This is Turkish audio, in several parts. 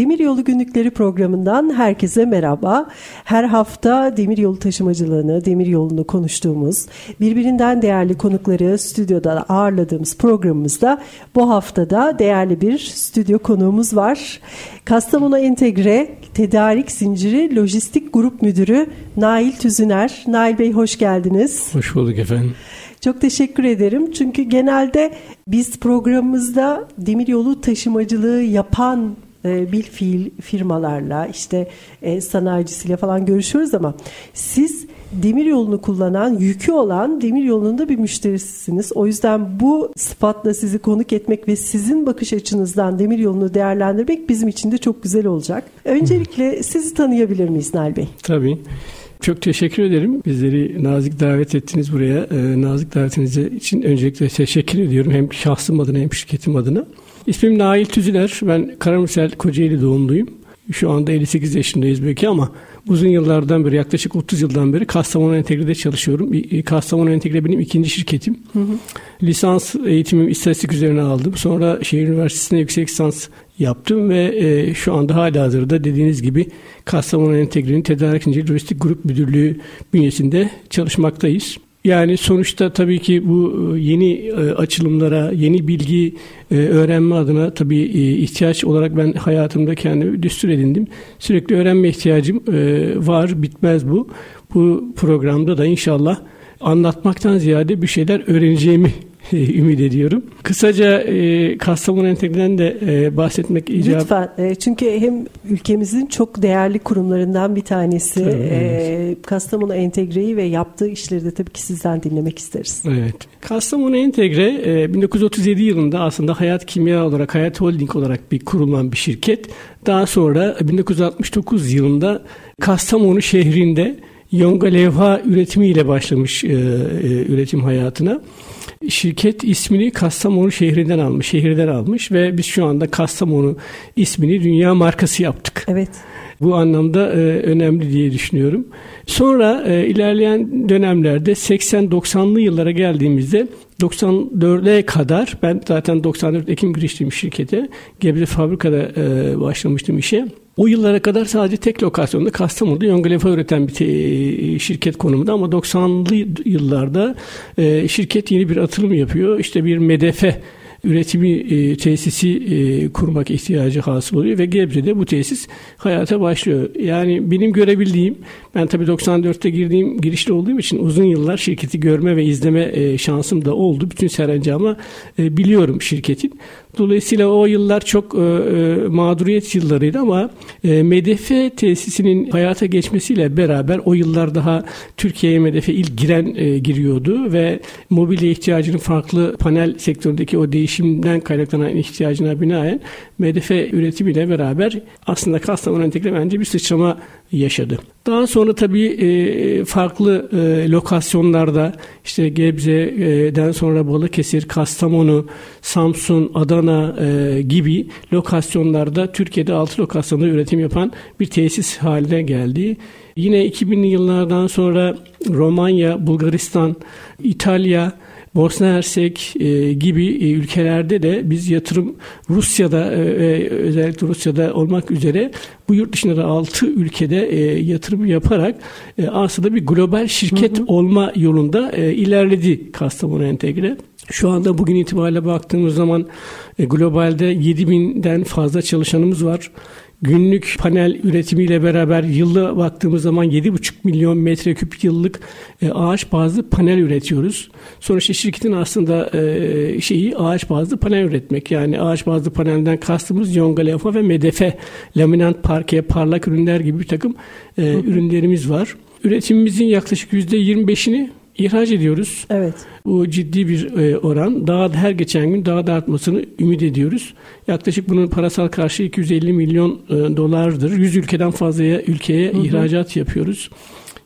Demiryolu Günlükleri programından herkese merhaba. Her hafta demiryolu taşımacılığını, demiryolunu konuştuğumuz, birbirinden değerli konukları stüdyoda ağırladığımız programımızda bu haftada değerli bir stüdyo konuğumuz var. Kastamonu Entegre Tedarik Zinciri Lojistik Grup Müdürü Nail Tüzüner. Nail Bey hoş geldiniz. Hoş bulduk efendim. Çok teşekkür ederim. Çünkü genelde biz programımızda demiryolu taşımacılığı yapan e, bil fiil firmalarla işte e, sanayicisiyle falan görüşüyoruz ama siz demir yolunu kullanan, yükü olan demir yolunda bir müşterisisiniz. O yüzden bu sıfatla sizi konuk etmek ve sizin bakış açınızdan demir yolunu değerlendirmek bizim için de çok güzel olacak. Öncelikle sizi tanıyabilir miyiz Nal Bey? Tabii. Çok teşekkür ederim. Bizleri nazik davet ettiniz buraya. Ee, nazik davetiniz için öncelikle teşekkür ediyorum. Hem şahsım adına hem şirketim adına. İsmim Nail Tüzüler. Ben Karamürsel Kocaeli doğumluyum. Şu anda 58 yaşındayız belki ama uzun yıllardan beri yaklaşık 30 yıldan beri Kastamonu Entegre'de çalışıyorum. Kastamonu Entegre benim ikinci şirketim. Hı hı. Lisans eğitimimi istatistik üzerine aldım. Sonra şehir üniversitesinde yüksek lisans yaptım ve e, şu anda hala hazırda dediğiniz gibi Kastamonu Entegre'nin tedarik zinciri lojistik grup müdürlüğü bünyesinde çalışmaktayız. Yani sonuçta tabii ki bu e, yeni e, açılımlara, yeni bilgi e, öğrenme adına tabii ihtiyaç olarak ben hayatımda kendimi düstur edindim. Sürekli öğrenme ihtiyacım var, bitmez bu. Bu programda da inşallah anlatmaktan ziyade bir şeyler öğreneceğimi ümit ediyorum. Kısaca e, Kastamonu Entegre'den de e, bahsetmek icap. Lütfen. E, çünkü hem ülkemizin çok değerli kurumlarından bir tanesi tabii, e, Kastamonu Entegre'yi ve yaptığı işleri de tabii ki sizden dinlemek isteriz. Evet. Kastamonu Entegre e, 1937 yılında aslında Hayat Kimya olarak, Hayat Holding olarak bir kurulan bir şirket. Daha sonra 1969 yılında Kastamonu şehrinde yonga levha üretimiyle başlamış e, e, üretim hayatına. Şirket ismini Kastamonu şehrinden almış, şehirden almış ve biz şu anda Kastamonu ismini dünya markası yaptık. Evet. Bu anlamda e, önemli diye düşünüyorum. Sonra e, ilerleyen dönemlerde 80-90'lı yıllara geldiğimizde 94'e kadar ben zaten 94 Ekim giriştim şirkete. Gebze fabrikada e, başlamıştım işe. O yıllara kadar sadece tek lokasyonda Kastamonu'da yongalefa üreten bir şirket konumunda ama 90'lı yıllarda e, şirket yeni bir atılım yapıyor. İşte bir medefe üretimi e, tesisi e, kurmak ihtiyacı hasıl oluyor ve Gebze'de bu tesis hayata başlıyor. Yani benim görebildiğim, ben tabii 94'te girdiğim girişli olduğum için uzun yıllar şirketi görme ve izleme e, şansım da oldu. Bütün serencamı e, biliyorum şirketin. Dolayısıyla o yıllar çok e, e, mağduriyet yıllarıydı ama e, Medefe tesisinin hayata geçmesiyle beraber o yıllar daha Türkiye'ye Medefe ilk giren e, giriyordu ve mobilya ihtiyacının farklı panel sektöründeki o değişimden kaynaklanan ihtiyacına binaen Medefe üretimiyle beraber aslında Kastamonu Entegre bence bir sıçrama yaşadı. Daha sonra tabii e, farklı e, lokasyonlarda işte Gebze'den sonra Balıkesir, Kastamonu, Samsun, Adana e, gibi lokasyonlarda Türkiye'de 6 lokasyonda üretim yapan bir tesis haline geldi. Yine 2000'li yıllardan sonra Romanya, Bulgaristan, İtalya, Bosna Hersek e, gibi e, ülkelerde de biz yatırım Rusya'da e, özellikle Rusya'da olmak üzere bu yurt dışında da 6 ülkede e, yatırım yaparak e, aslında bir global şirket hı hı. olma yolunda e, ilerledi Kastamonu Entegre. Şu anda bugün itibariyle baktığımız zaman e, globalde 7000'den fazla çalışanımız var günlük panel üretimiyle beraber yılda baktığımız zaman 7,5 milyon metreküp yıllık e, ağaç bazlı panel üretiyoruz. Sonuçta şirketin aslında e, şeyi ağaç bazlı panel üretmek. Yani ağaç bazlı panelden kastımız yonga lefa ve medefe, laminant parke, parlak ürünler gibi bir takım e, ürünlerimiz var. Üretimimizin yaklaşık %25'ini ihraç ediyoruz. Evet. Bu ciddi bir e, oran. Daha her geçen gün daha da artmasını ümit ediyoruz. Yaklaşık bunun parasal karşı 250 milyon e, dolardır. 100 ülkeden fazlaya ülkeye hı hı. ihracat yapıyoruz.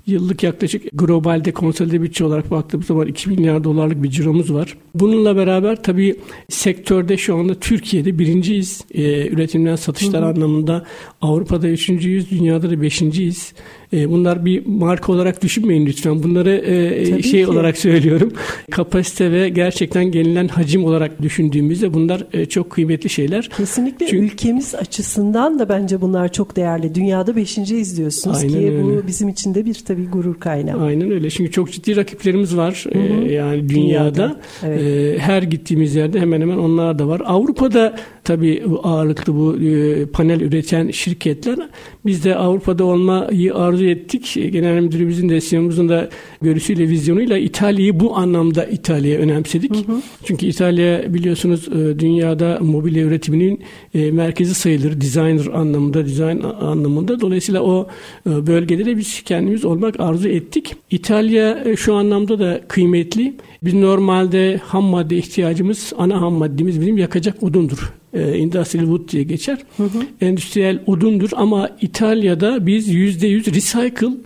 Yıllık yaklaşık globalde konsolide bütçe olarak baktığımız zaman 2 milyar dolarlık bir ciromuz var. Bununla beraber tabii sektörde şu anda Türkiye'de birinciyiz. Ee, üretimden satışlar hı hı. anlamında Avrupa'da üçüncüyüz, dünyada da beşinciyiz. Ee, bunlar bir marka olarak düşünmeyin lütfen. Bunları e, şey ki. olarak söylüyorum. Kapasite ve gerçekten gelinen hacim olarak düşündüğümüzde bunlar e, çok kıymetli şeyler. Kesinlikle Çünkü, ülkemiz açısından da bence bunlar çok değerli. Dünyada beşinciyiz diyorsunuz Aynen ki öyle. bu bizim için de bir tabii gurur kaynağı. Aynen öyle. Çünkü çok ciddi rakiplerimiz var hı hı. E, yani dünyada. dünyada. Evet. E, her gittiğimiz yerde hemen hemen onlar da var. Avrupa'da tabii ağırlıklı bu e, panel üreten şirketler. Biz de Avrupa'da olmayı arzu ettik. Genel müdürümüzün de CEO'muzun da görüşüyle, vizyonuyla İtalya'yı bu anlamda İtalya'ya önemsedik. Hı hı. Çünkü İtalya biliyorsunuz e, dünyada mobilya üretiminin e, merkezi sayılır. Designer anlamında, design anlamında. Dolayısıyla o bölgede de biz kendimiz olmak arzu ettik. İtalya şu anlamda da kıymetli. Biz normalde ham madde ihtiyacımız, ana ham maddemiz bizim yakacak odundur e, industrial wood diye geçer. Hı hı. Endüstriyel odundur ama İtalya'da biz %100 recycle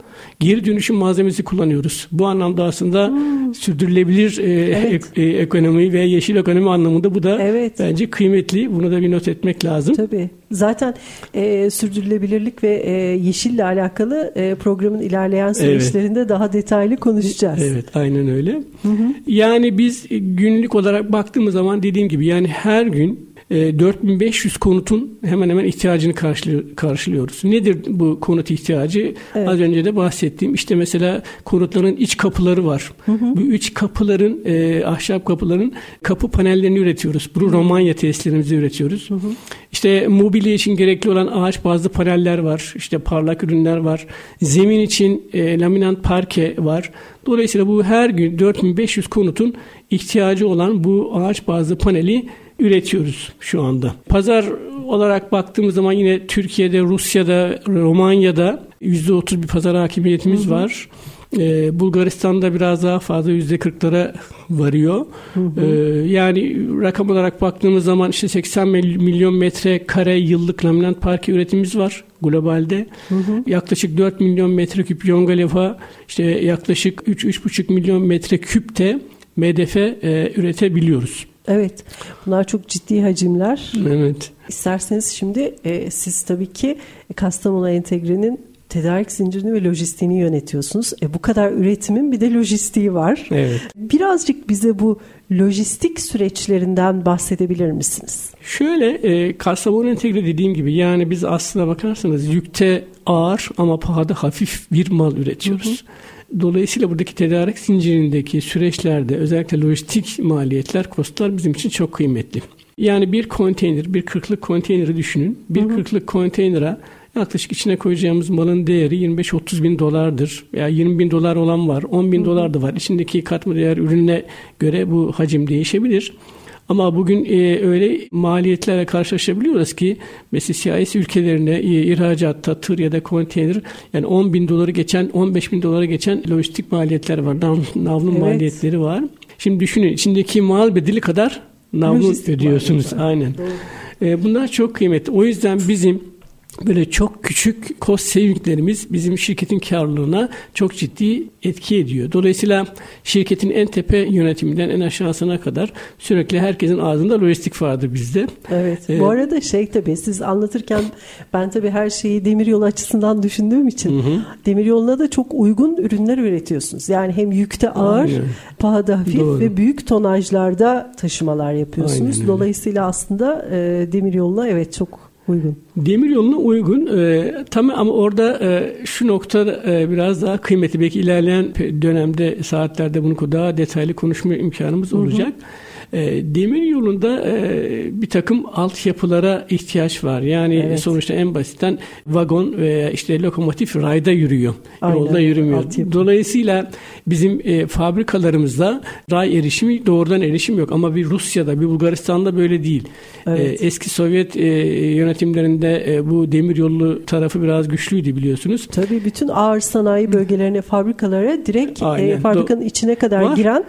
geri dönüşüm malzemesi kullanıyoruz. Bu anlamda aslında hmm. sürdürülebilir e, evet. e, ekonomi ve yeşil ekonomi anlamında bu da evet. bence kıymetli. Bunu da bir not etmek lazım. Tabii. Zaten e, sürdürülebilirlik ve e, yeşille alakalı e, programın ilerleyen süreçlerinde evet. daha detaylı konuşacağız. Evet, aynen öyle. Hı hı. Yani biz günlük olarak baktığımız zaman dediğim gibi yani her gün 4500 e, konutun hemen hemen ihtiyacını karşılıyoruz. Nedir bu konut ihtiyacı? Evet. Az önce de bahsettiğim işte mesela konutların iç kapıları var. Hı hı. Bu iç kapıların e, ahşap kapıların kapı panellerini üretiyoruz. Bu Romanya tesislerimizde üretiyoruz. Hı hı. İşte mobilya için gerekli olan ağaç bazlı paneller var. İşte parlak ürünler var. Zemin için e, laminant parke var. Dolayısıyla bu her gün 4500 konutun ihtiyacı olan bu ağaç bazlı paneli üretiyoruz şu anda. Pazar olarak baktığımız zaman yine Türkiye'de, Rusya'da, Romanya'da %30 bir pazar hakimiyetimiz hı hı. var. Ee, Bulgaristan'da biraz daha fazla yüzde kırklara varıyor. Hı hı. Ee, yani rakam olarak baktığımız zaman işte 80 milyon metre kare yıllık laminat parke üretimimiz var globalde. Hı hı. Yaklaşık 4 milyon metreküp Yongaleva işte yaklaşık 3-3,5 milyon metreküpte MDF e, üretebiliyoruz. Evet. Bunlar çok ciddi hacimler. Evet. İsterseniz şimdi e, siz tabii ki Kastamonu Entegre'nin tedarik zincirini ve lojistiğini yönetiyorsunuz. E, bu kadar üretimin bir de lojistiği var. Evet. Birazcık bize bu lojistik süreçlerinden bahsedebilir misiniz? Şöyle e, Kastamonu Entegre dediğim gibi yani biz aslına bakarsanız yükte ağır ama pahada hafif bir mal üretiyoruz. Hı hı. Dolayısıyla buradaki tedarik zincirindeki süreçlerde özellikle lojistik maliyetler, kostlar bizim için çok kıymetli. Yani bir konteyner, bir kırklık konteyneri düşünün. Bir hı hı. kırklık konteynera yaklaşık içine koyacağımız malın değeri 25-30 bin dolardır. Veya 20 bin dolar olan var, 10 bin hı hı. dolar da var. İçindeki katma değer ürüne göre bu hacim değişebilir. Ama bugün e, öyle maliyetlerle karşılaşabiliyoruz ki mesela CIS ülkelerine e, ihracatta tır ya da konteyner yani 10 bin doları geçen 15 bin dolara geçen lojistik maliyetler var. Nav, navlun evet. maliyetleri var. Şimdi düşünün içindeki mal bedeli kadar navlun ödüyorsunuz. Aynen. E, bunlar çok kıymetli. O yüzden bizim böyle çok küçük cost savinglerimiz bizim şirketin karlılığına çok ciddi etki ediyor. Dolayısıyla şirketin en tepe yönetiminden en aşağısına kadar sürekli herkesin ağzında lojistik vardır bizde. Evet. Ee, Bu arada şey tabii siz anlatırken ben tabii her şeyi demiryolu açısından düşündüğüm için hı. demiryoluna da çok uygun ürünler üretiyorsunuz. Yani hem yükte ağır, Aynen. pahada hafif Doğru. ve büyük tonajlarda taşımalar yapıyorsunuz. Aynen. Dolayısıyla aslında e, demiryoluna evet çok uygun. Demir yoluna uygun. E, tamam ama orada e, şu nokta e, biraz daha kıymetli. Belki ilerleyen dönemde saatlerde bunu daha detaylı konuşma imkanımız olacak. Hı hı. E, demir yolunda e, bir takım altyapılara ihtiyaç var. Yani evet. sonuçta en basitten vagon veya işte lokomotif rayda yürüyor. Aynen. Yolda yürümüyor. Altyapı. Dolayısıyla bizim e, fabrikalarımızda ray erişimi doğrudan erişim yok ama bir Rusya'da bir Bulgaristan'da böyle değil. Evet. E, eski Sovyet e, yönetimlerinde e, bu demir yolu tarafı biraz güçlüydü biliyorsunuz. Tabii bütün ağır sanayi bölgelerine, fabrikalara direkt e, fabrikanın Do- içine kadar var. giren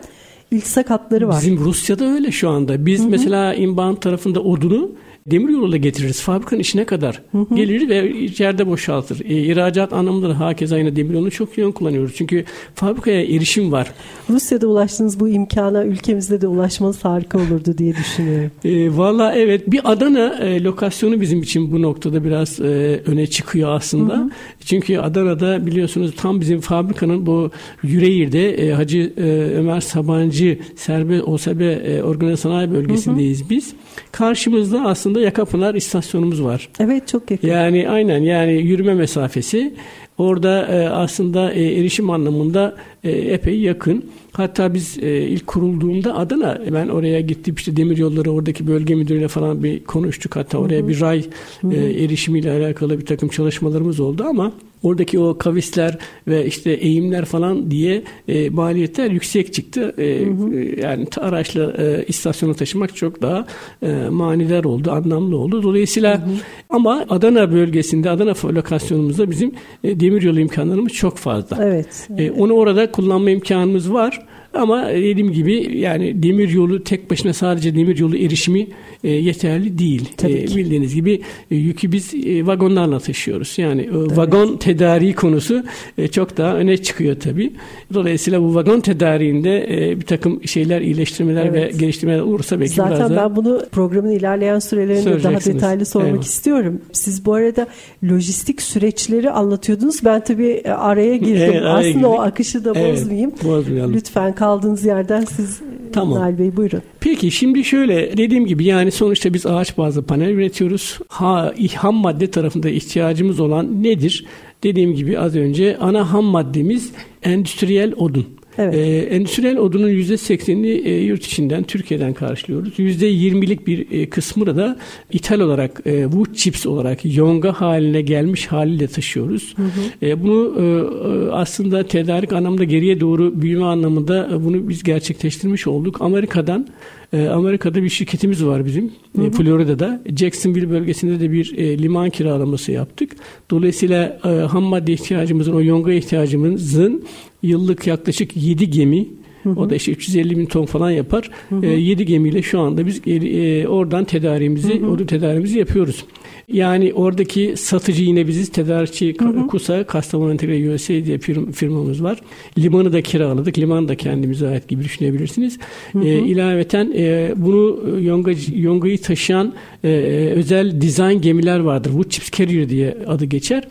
ilk sakatları var. Bizim Rusya'da öyle şu anda. Biz Hı-hı. mesela inbound tarafında odunu demir yoluyla getiririz. Fabrikanın içine kadar hı hı. gelir ve içeride boşaltır. E, ihracat anlamında da hakeza yine demir yolunu çok yoğun kullanıyoruz. Çünkü fabrikaya erişim var. Rusya'da ulaştığınız bu imkana ülkemizde de ulaşmanız harika olurdu diye düşünüyorum. E, Valla evet bir Adana e, lokasyonu bizim için bu noktada biraz e, öne çıkıyor aslında. Hı hı. Çünkü Adana'da biliyorsunuz tam bizim fabrikanın bu Yüreğir'de e, Hacı e, Ömer Sabancı Serbe OSB e, Organize Sanayi Bölgesi'ndeyiz hı hı. biz. Karşımızda aslında Yakapınar istasyonumuz var. Evet çok yakın. Yani aynen yani yürüme mesafesi. Orada e, aslında e, erişim anlamında e, epey yakın. Hatta biz e, ilk kurulduğunda Adana ben oraya gittim işte demir yolları oradaki bölge müdürüyle falan bir konuştuk. Hatta oraya bir ray e, erişimiyle alakalı bir takım çalışmalarımız oldu ama Oradaki o kavisler ve işte eğimler falan diye e, maliyetler yüksek çıktı. E, hı hı. E, yani araçla e, istasyona taşımak çok daha e, manidar oldu, anlamlı oldu. Dolayısıyla hı hı. ama Adana bölgesinde, Adana lokasyonumuzda bizim e, demiryolu imkanlarımız çok fazla. Evet. E, onu orada kullanma imkanımız var. Ama dediğim gibi yani demir yolu tek başına sadece demir yolu erişimi e, yeterli değil. Tabii e, bildiğiniz gibi e, yükü biz e, vagonlarla taşıyoruz. Yani e, vagon tedariği konusu e, çok daha öne çıkıyor tabii. Dolayısıyla bu vagon tedariğinde e, bir takım şeyler iyileştirmeler evet. ve geliştirmeler olursa belki Zaten biraz ben bunu programın ilerleyen sürelerinde daha detaylı sormak evet. istiyorum. Siz bu arada lojistik süreçleri anlatıyordunuz. Ben tabii e, araya girdim. Evet, araya Aslında girdik. o akışı da evet, bozmayayım. Bozmayalım. Lütfen kaldığınız yerden siz tamam. Nail Bey buyurun. Peki şimdi şöyle dediğim gibi yani sonuçta biz ağaç bazlı panel üretiyoruz. Ha, ham madde tarafında ihtiyacımız olan nedir? Dediğim gibi az önce ana ham maddemiz endüstriyel odun. Evet. Ee, endüstriyel odunun %80'ini e, yurt içinden, Türkiye'den karşılıyoruz. %20'lik bir e, kısmını da ithal olarak, e, wood chips olarak yonga haline gelmiş haliyle taşıyoruz. Hı hı. E, bunu e, e aslında tedarik anlamında geriye doğru büyüme anlamında e, bunu biz gerçekleştirmiş olduk. Amerika'dan e, Amerika'da bir şirketimiz var bizim. Hı hı. Florida'da. Jacksonville bölgesinde de bir e, liman kiralaması yaptık. Dolayısıyla e, ham madde ihtiyacımızın, o yonga ihtiyacımızın yıllık yaklaşık 7 gemi Hı hı. O da işte 350 bin ton falan yapar. Hı hı. E, 7 gemiyle şu anda biz e, oradan tedarimizi, odun tedarimizi yapıyoruz. Yani oradaki satıcı yine biziz. Tedarikçi hı hı. KUSA, Kastamonu Entegre USA diye firm, firmamız var. Limanı da kiraladık. Liman da kendimize ait gibi düşünebilirsiniz. Hı hı. E, ilaveten e, bunu yonga, yongayı taşıyan e, özel dizayn gemiler vardır. Wood Chips Carrier diye adı geçer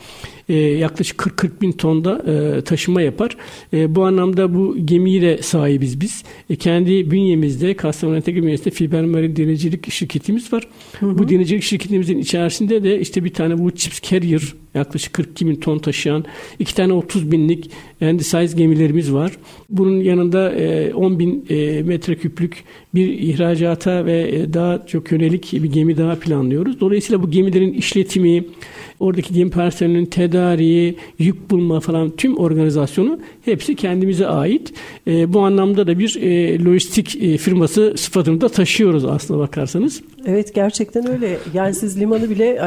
e, yaklaşık 40-40 bin tonda e, taşıma yapar. E, bu anlamda bu gemiyi de sahibiz biz. E, kendi bünyemizde Kastamonu Entegre Mühendisliği Fiber Marine Denizcilik şirketimiz var. Hı hı. Bu denizcilik şirketimizin içerisinde de işte bir tane bu Chips Carrier yaklaşık 42 bin ton taşıyan iki tane 30 binlik size gemilerimiz var. Bunun yanında 10 e, bin e, metreküplük bir ihracata ve e, daha çok yönelik bir gemi daha planlıyoruz. Dolayısıyla bu gemilerin işletimi, oradaki gemi personelinin tedariği, yük bulma falan tüm organizasyonu hepsi kendimize ait. Bu anlamda da bir lojistik firması sıfatını da taşıyoruz aslına bakarsanız. Evet gerçekten öyle. Yani siz limanı bile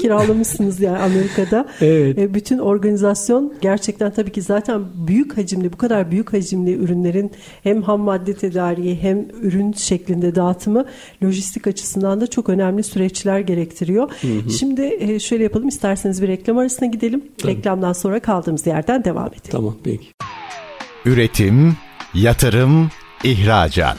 kiralamışsınız yani Amerika'da. Evet. Bütün organizasyon gerçekten tabii ki zaten büyük hacimli bu kadar büyük hacimli ürünlerin hem ham madde tedariği hem ürün şeklinde dağıtımı lojistik açısından da çok önemli süreçler gerektiriyor. Hı hı. Şimdi e, şöyle yapalım isterseniz bir reklam arasına gidelim. Tabii. Reklamdan sonra kaldığımız yerden devam edelim. Tamam peki. Üretim, yatırım, ihracat.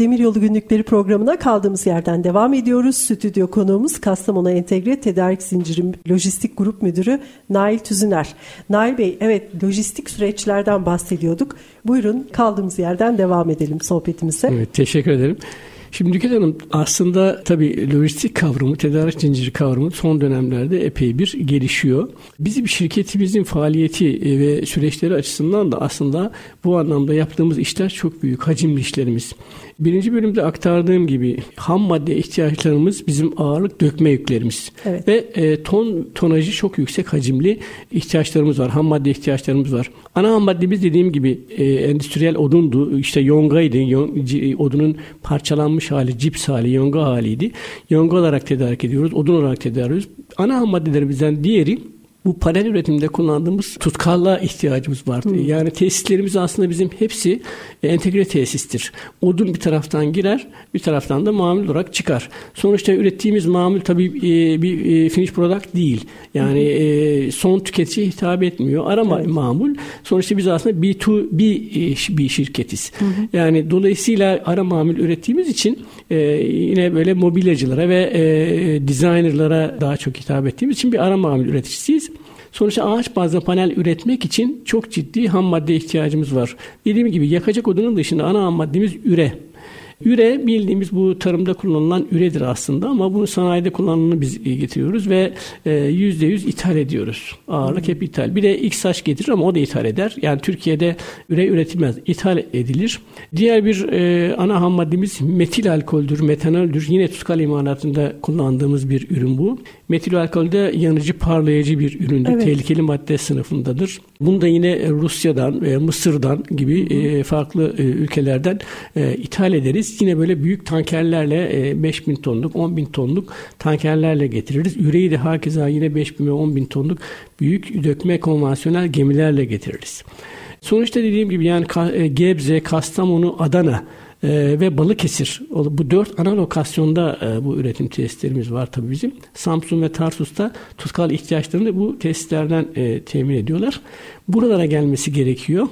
Demiryolu Günlükleri programına kaldığımız yerden devam ediyoruz. Stüdyo konuğumuz Kastamonu Entegre Tedarik Zinciri Lojistik Grup Müdürü Nail Tüzüner. Nail Bey, evet lojistik süreçlerden bahsediyorduk. Buyurun kaldığımız yerden devam edelim sohbetimize. Evet, teşekkür ederim. Şimdi Nüket Hanım aslında tabii lojistik kavramı, tedarik zinciri kavramı son dönemlerde epey bir gelişiyor. Bizim şirketimizin faaliyeti e, ve süreçleri açısından da aslında bu anlamda yaptığımız işler çok büyük, hacimli işlerimiz. Birinci bölümde aktardığım gibi ham madde ihtiyaçlarımız bizim ağırlık dökme yüklerimiz. Evet. Ve e, ton tonajı çok yüksek hacimli ihtiyaçlarımız var. Ham madde ihtiyaçlarımız var. Ana ham maddemiz dediğim gibi e, endüstriyel odundu. İşte yongaydı. Yon, odunun parçalanmış hali, cips hali, yonga haliydi. Yonga olarak tedarik ediyoruz. Odun olarak tedarik ediyoruz. Ana ham maddelerimizden diğeri bu panel üretiminde kullandığımız tutkalla ihtiyacımız var. Hmm. Yani tesislerimiz aslında bizim hepsi entegre tesistir. Odun bir taraftan girer, bir taraftan da mamul olarak çıkar. Sonuçta ürettiğimiz mamul tabii e, bir e, finish product değil. Yani hmm. son tüketiciye hitap etmiyor. Ara evet. mamul. Sonuçta biz aslında B2B bir şirketiz. Hmm. Yani dolayısıyla ara mamul ürettiğimiz için yine böyle mobilyacılara ve designerlara daha çok hitap ettiğimiz için bir ara mamul üreticisiyiz. Sonuçta ağaç bazlı panel üretmek için çok ciddi ham madde ihtiyacımız var. Dediğim gibi yakacak odunun dışında ana ham maddemiz üre. Üre bildiğimiz bu tarımda kullanılan üredir aslında ama bunu sanayide kullanılanı biz getiriyoruz ve e, yüzde yüz ithal ediyoruz. Ağırlık hep ithal. Bir de X saç getirir ama o da ithal eder. Yani Türkiye'de üre üretilmez. ithal edilir. Diğer bir e, ana ham maddemiz metil alkoldür, metanoldür. Yine tutkal imalatında kullandığımız bir ürün bu. Metil alkol de yanıcı parlayıcı bir üründür. Evet. Tehlikeli madde sınıfındadır. Bunu da yine Rusya'dan ve Mısır'dan gibi e, farklı e, ülkelerden e, ithal ederiz. Yine böyle büyük tankerlerle e, 5 bin tonluk, 10 bin tonluk tankerlerle getiririz. Üreyi de hakeza yine 5 bin ve 10 bin tonluk büyük dökme konvansiyonel gemilerle getiririz. Sonuçta dediğim gibi yani e, Gebze, Kastamonu, Adana e, ve Balıkesir. Bu dört ana lokasyonda e, bu üretim tesislerimiz var tabii bizim. Samsun ve Tarsus'ta tutkal ihtiyaçlarını bu tesislerden e, temin ediyorlar. Buralara gelmesi gerekiyor.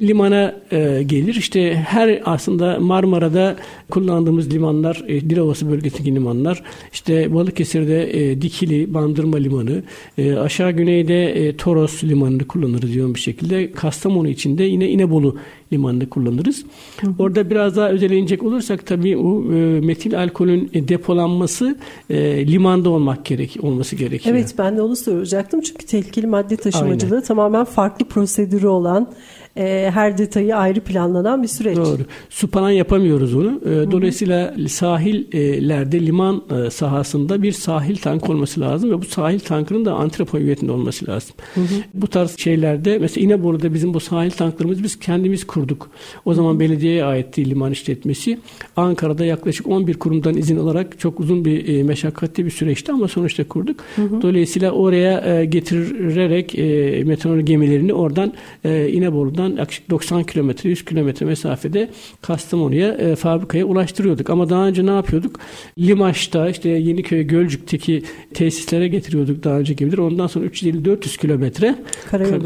Limana e, gelir. İşte her aslında Marmara'da kullandığımız limanlar, e, Dilovası bölgesindeki limanlar, işte Balıkesir'de e, Dikili, Bandırma Limanı, e, aşağı güneyde e, Toros Limanı'nı kullanırız yoğun bir şekilde. Kastamonu içinde yine İnebolu Limanı'nı kullanırız. Hı. Orada biraz daha özellenecek olursak tabii o e, metil alkolün depolanması e, limanda olmak gerek olması gerekiyor. Evet ben de onu soracaktım çünkü tehlikeli madde taşımacılığı Aynen. tamamen farklı prosedürü olan e, her detayı ayrı planlanan bir süreç. Doğru. Su panan yapamıyoruz onu. E, dolayısıyla sahillerde liman e, sahasında bir sahil tank olması lazım ve bu sahil tankının da antrepo hüviyetinde olması lazım. Hı hı. Bu tarz şeylerde mesela İnebolu'da bizim bu sahil tanklarımız biz kendimiz kurduk. O zaman belediyeye aitti liman işletmesi. Ankara'da yaklaşık 11 kurumdan izin alarak çok uzun bir e, meşakkatli bir süreçti ama sonuçta kurduk. Hı hı. Dolayısıyla oraya e, getirerek e, metanol gemilerini oradan e, İnebolu'dan buradan yaklaşık 90 kilometre 100 kilometre mesafede Kastamonu'ya e, fabrikaya ulaştırıyorduk. Ama daha önce ne yapıyorduk? Limaş'ta işte Yeniköy Gölcük'teki tesislere getiriyorduk daha önce gibidir. Ondan sonra 350-400 kilometre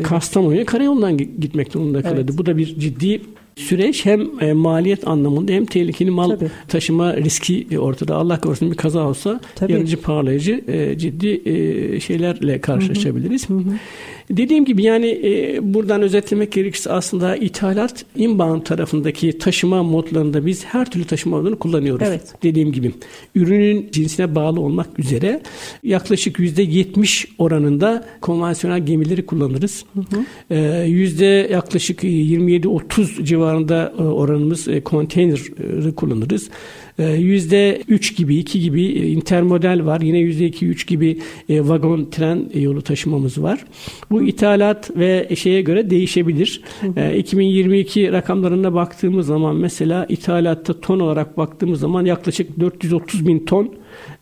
Kastamonu'ya karayolundan gitmek durumunda kalırdı. Evet. Bu da bir ciddi süreç hem e, maliyet anlamında hem tehlikeli mal Tabii. taşıma riski ortada. Allah korusun bir kaza olsa Tabii. yanıcı parlayıcı e, ciddi e, şeylerle karşılaşabiliriz. Hı hı. Dediğim gibi yani e, buradan özetlemek gerekirse aslında ithalat inbound tarafındaki taşıma modlarında biz her türlü taşıma modunu kullanıyoruz. Evet. Dediğim gibi ürünün cinsine bağlı olmak üzere yaklaşık %70 oranında konvansiyonel gemileri kullanırız. Hı hı. E, yüzde yaklaşık 27-30 civarında e, oranımız e, konteyneri kullanırız. Ee, yüzde üç gibi, iki gibi e, intermodal var. Yine yüzde iki, üç gibi e, vagon, tren yolu taşımamız var. Bu ithalat ve şeye göre değişebilir. Hı hı. 2022 ee, rakamlarına baktığımız zaman mesela ithalatta ton olarak baktığımız zaman yaklaşık 430 bin ton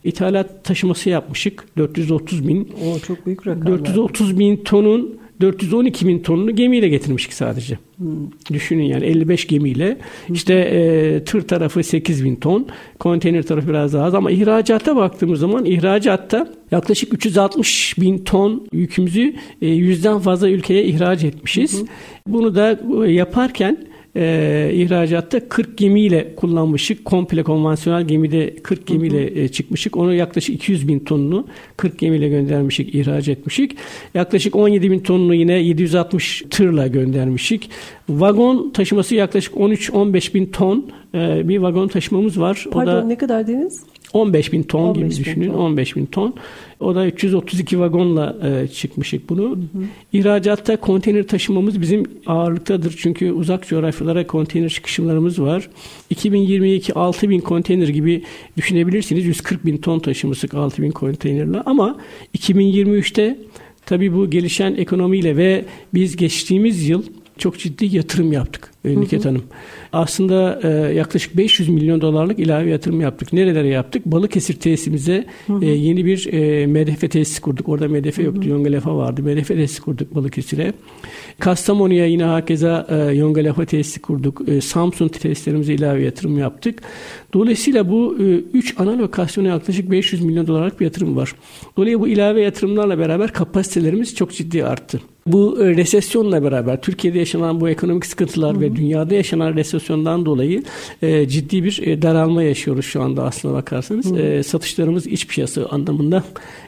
ithalat taşıması yapmışık. 430 bin. O çok büyük rakam. 430 bin tonun 412 bin tonunu gemiyle getirmiştik sadece. Hmm. Düşünün yani 55 gemiyle. Hmm. İşte e, tır tarafı 8 bin ton, konteyner tarafı biraz daha az ama ihracata baktığımız zaman ihracatta yaklaşık 360 bin ton yükümüzü e, yüzden fazla ülkeye ihraç etmişiz. Hmm. Bunu da yaparken e, ihracatta 40 gemiyle kullanmışık. Komple konvansiyonel gemide 40 gemiyle e, çıkmışık. Onu yaklaşık 200 bin tonunu 40 gemiyle göndermişik, ihraç etmişik. Yaklaşık 17 bin tonunu yine 760 tırla göndermişik. Vagon taşıması yaklaşık 13-15 bin ton e, bir vagon taşımamız var. Pardon o da, ne kadar deniz? 15 bin ton 15 gibi bin düşünün. Ton. 15 bin ton. O da 332 vagonla e, çıkmışık bunu. Hı hı. İhracatta konteyner taşımamız bizim ağırlıktadır. Çünkü uzak coğrafyalara konteyner çıkışlarımız var. 2022 6 bin konteyner gibi düşünebilirsiniz. 140 bin ton taşımışık 6 bin konteynerle. Ama 2023'te tabii bu gelişen ekonomiyle ve biz geçtiğimiz yıl çok ciddi yatırım yaptık e, Niket Hanım. Aslında e, yaklaşık 500 milyon dolarlık ilave yatırım yaptık. Nerelere yaptık? Balıkesir tesisimize e, yeni bir e, MDF tesisi kurduk. Orada MDF yoktu, Yongalefa vardı. MDF tesisi kurduk Balıkesir'e. Kastamonu'ya yine hakeza e, Yongalefa tesisi kurduk. E, Samsun tesislerimize ilave yatırım yaptık. Dolayısıyla bu 3 e, ana lokasyona yaklaşık 500 milyon dolarlık bir yatırım var. Dolayısıyla bu ilave yatırımlarla beraber kapasitelerimiz çok ciddi arttı. Bu e, resesyonla beraber Türkiye'de yaşanan bu ekonomik sıkıntılar hı hı. ve dünyada yaşanan resesyondan dolayı e, ciddi bir e, daralma yaşıyoruz şu anda aslına bakarsanız. E, satışlarımız iç piyasa anlamında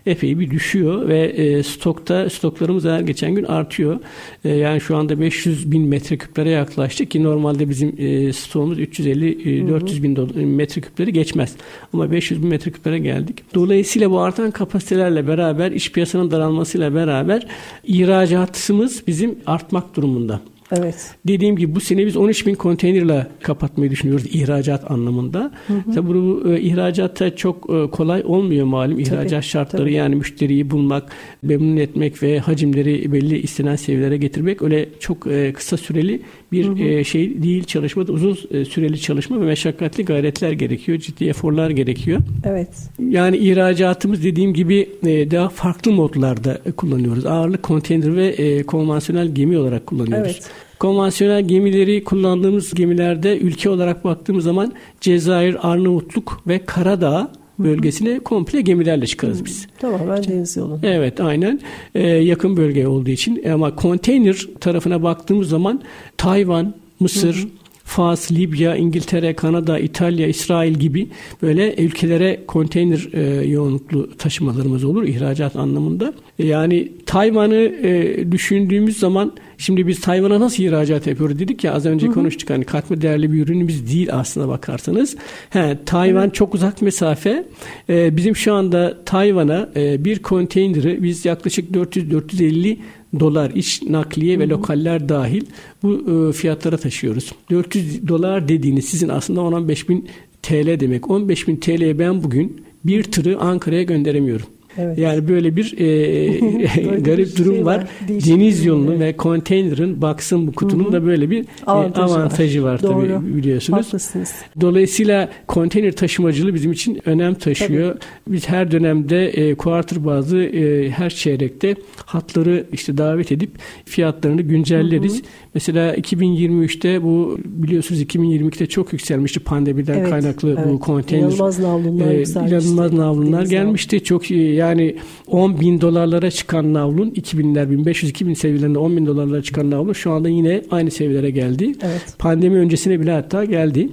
epey bir düşüyor ve e, stokta stoklarımız her geçen gün artıyor. E, yani şu anda 500 bin metreküplere yaklaştık ki normalde bizim e, stoğumuz 350-400 e, bin metreküpleri geçmez. Ama 500 bin metreküplere geldik. Dolayısıyla bu artan kapasitelerle beraber iç piyasanın daralmasıyla beraber ihracatımız bizim artmak durumunda. Evet. Dediğim gibi bu sene biz 13 bin konteynerle kapatmayı düşünüyoruz ihracat anlamında. Hı hı. Tabii bu e, ihracatta çok e, kolay olmuyor malum ihracat tabii, şartları tabii. yani müşteriyi bulmak, memnun etmek ve hacimleri belli istenen seviyelere getirmek öyle çok e, kısa süreli bir hı hı. E, şey değil çalışma uzun e, süreli çalışma ve meşakkatli gayretler gerekiyor. Ciddi eforlar gerekiyor. Evet. Yani ihracatımız dediğim gibi e, daha farklı modlarda kullanıyoruz. Ağırlık konteyner ve e, konvansiyonel gemi olarak kullanıyoruz. Evet. Konvansiyonel gemileri kullandığımız gemilerde ülke olarak baktığımız zaman Cezayir, Arnavutluk ve Karadağ bölgesine komple gemilerle çıkarız biz. Tamam ben deniz yolu. Evet aynen ee, yakın bölge olduğu için ama konteyner tarafına baktığımız zaman Tayvan, Mısır, hı hı. Fas, Libya, İngiltere, Kanada, İtalya, İsrail gibi böyle ülkelere konteyner e, yoğunluklu taşımalarımız olur ihracat anlamında. Yani Tayvan'ı e, düşündüğümüz zaman Şimdi biz Tayvan'a nasıl ihracat yapıyoruz dedik ya az önce hı hı. konuştuk hani katma değerli bir ürünümüz değil aslında bakarsanız. He, Tayvan hı. çok uzak mesafe. Ee, bizim şu anda Tayvan'a e, bir konteyneri biz yaklaşık 400-450 dolar iç nakliye ve lokaller dahil bu e, fiyatlara taşıyoruz. 400 dolar dediğiniz sizin aslında 15 bin TL demek. 15 bin TL'ye ben bugün bir tırı Ankara'ya gönderemiyorum. Evet. Yani böyle bir e, garip bir durum şey var. var. Deniz yolunun evet. ve konteynerin baksın bu kutunun Hı-hı. da böyle bir avantajı, e, avantajı var, var tabii biliyorsunuz. Haklısınız. Dolayısıyla konteyner taşımacılığı bizim için önem taşıyor. Tabii. Biz her dönemde e, quarter bazı e, her çeyrekte hatları işte davet edip fiyatlarını güncelleriz. Hı-hı. Mesela 2023'te bu biliyorsunuz 2022'de çok yükselmişti pandemiden evet, kaynaklı evet. bu konteyner. İnanılmaz navlunlar e, İnanılmaz navlunlar gelmişti. Çok yani 10 bin dolarlara çıkan navlun 2000'ler 1500-2000 seviyelerinde 10 bin dolarlara çıkan navlun şu anda yine aynı seviyelere geldi. Evet. Pandemi öncesine bile hatta geldi.